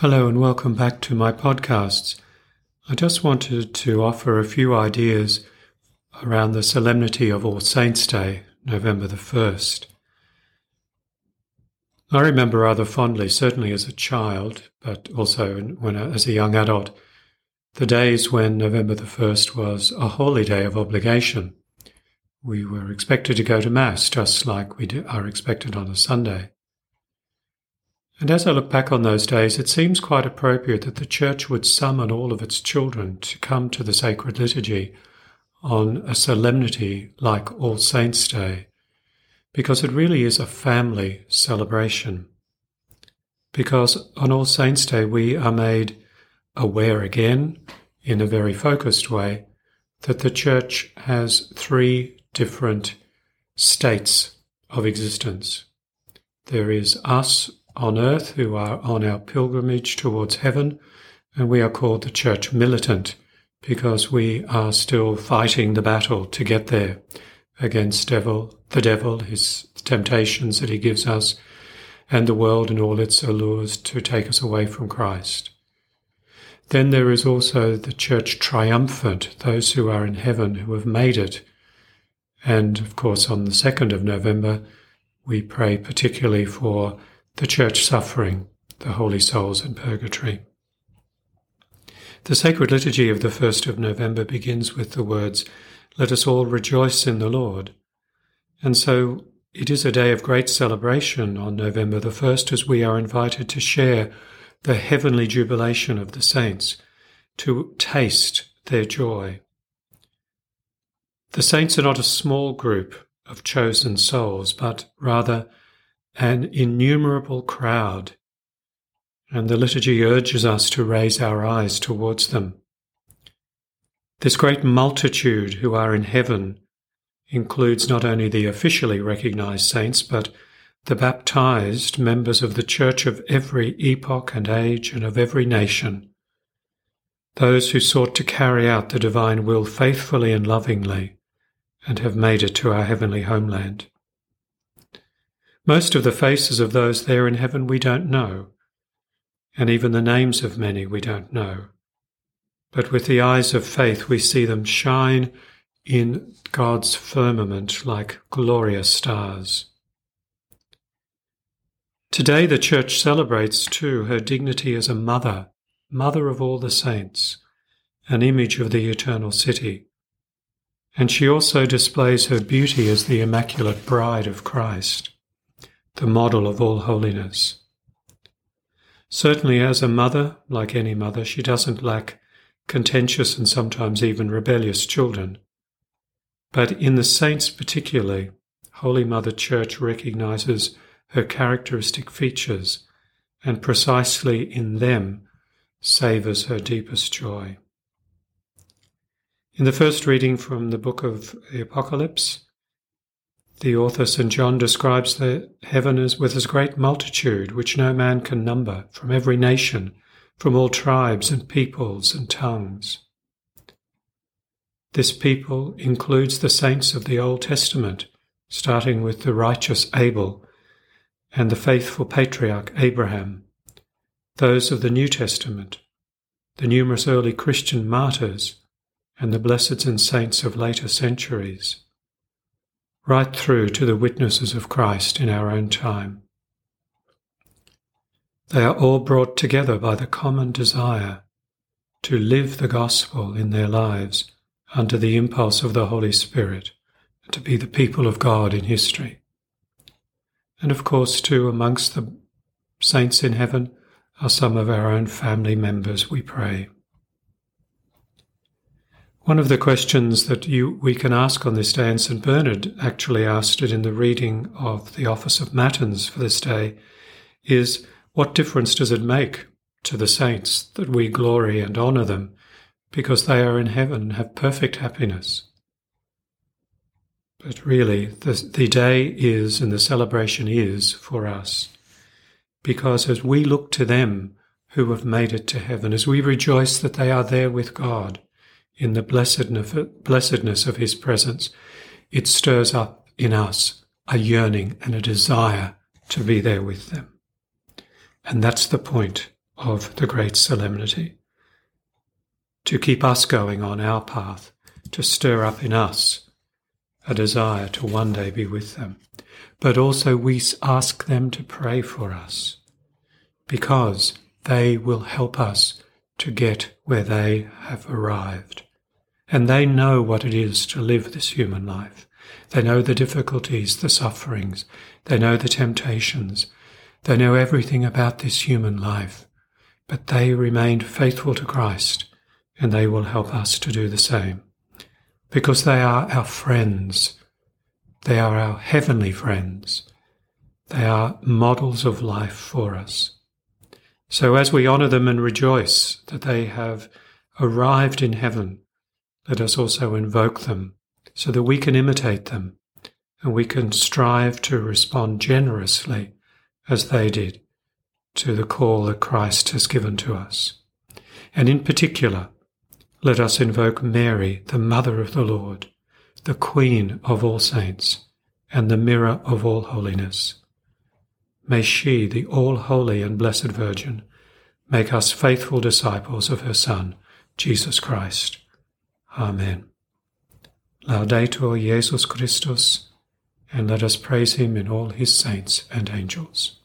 Hello and welcome back to my podcasts. I just wanted to offer a few ideas around the solemnity of All Saints' Day, November the 1st. I remember rather fondly, certainly as a child, but also when as a young adult, the days when November the 1st was a holy day of obligation. We were expected to go to Mass just like we are expected on a Sunday. And as I look back on those days, it seems quite appropriate that the Church would summon all of its children to come to the sacred liturgy on a solemnity like All Saints' Day, because it really is a family celebration. Because on All Saints' Day, we are made aware again, in a very focused way, that the Church has three different states of existence. There is us on earth who are on our pilgrimage towards heaven, and we are called the church militant because we are still fighting the battle to get there against devil, the devil, his temptations that he gives us, and the world and all its allures to take us away from Christ. Then there is also the church triumphant, those who are in heaven who have made it. And of course, on the 2nd of November, we pray particularly for the church suffering, the holy souls in purgatory. The sacred liturgy of the 1st of November begins with the words, Let us all rejoice in the Lord. And so it is a day of great celebration on November the 1st as we are invited to share the heavenly jubilation of the saints, to taste their joy. The saints are not a small group of chosen souls, but rather an innumerable crowd, and the liturgy urges us to raise our eyes towards them. This great multitude who are in heaven includes not only the officially recognized saints, but the baptized members of the church of every epoch and age and of every nation, those who sought to carry out the divine will faithfully and lovingly and have made it to our heavenly homeland. Most of the faces of those there in heaven we don't know, and even the names of many we don't know. But with the eyes of faith we see them shine in God's firmament like glorious stars. Today the Church celebrates too her dignity as a mother, mother of all the saints, an image of the eternal city. And she also displays her beauty as the Immaculate Bride of Christ the model of all holiness. Certainly, as a mother, like any mother, she doesn't lack contentious and sometimes even rebellious children. But in the saints particularly, Holy Mother Church recognizes her characteristic features and precisely in them savours her deepest joy. In the first reading from the book of the Apocalypse, the author St. John describes the heaven as with as great multitude which no man can number, from every nation, from all tribes and peoples and tongues. This people includes the saints of the Old Testament, starting with the righteous Abel and the faithful patriarch Abraham, those of the New Testament, the numerous early Christian martyrs, and the blesseds and saints of later centuries right through to the witnesses of Christ in our own time. They are all brought together by the common desire to live the gospel in their lives under the impulse of the Holy Spirit, to be the people of God in history. And of course, too, amongst the saints in heaven are some of our own family members, we pray. One of the questions that you, we can ask on this day, and St. Bernard actually asked it in the reading of the Office of Matins for this day, is what difference does it make to the saints that we glory and honour them because they are in heaven and have perfect happiness? But really, the, the day is and the celebration is for us because as we look to them who have made it to heaven, as we rejoice that they are there with God, in the blessedness of His presence, it stirs up in us a yearning and a desire to be there with them. And that's the point of the great solemnity, to keep us going on our path, to stir up in us a desire to one day be with them. But also we ask them to pray for us because they will help us to get where they have arrived. And they know what it is to live this human life. They know the difficulties, the sufferings. They know the temptations. They know everything about this human life. But they remained faithful to Christ, and they will help us to do the same. Because they are our friends. They are our heavenly friends. They are models of life for us. So as we honour them and rejoice that they have arrived in heaven, let us also invoke them so that we can imitate them and we can strive to respond generously as they did to the call that Christ has given to us. And in particular, let us invoke Mary, the Mother of the Lord, the Queen of all saints, and the mirror of all holiness. May she, the all holy and blessed Virgin, make us faithful disciples of her Son, Jesus Christ. Amen. Laudetur Jesus Christus, and let us praise him in all his saints and angels.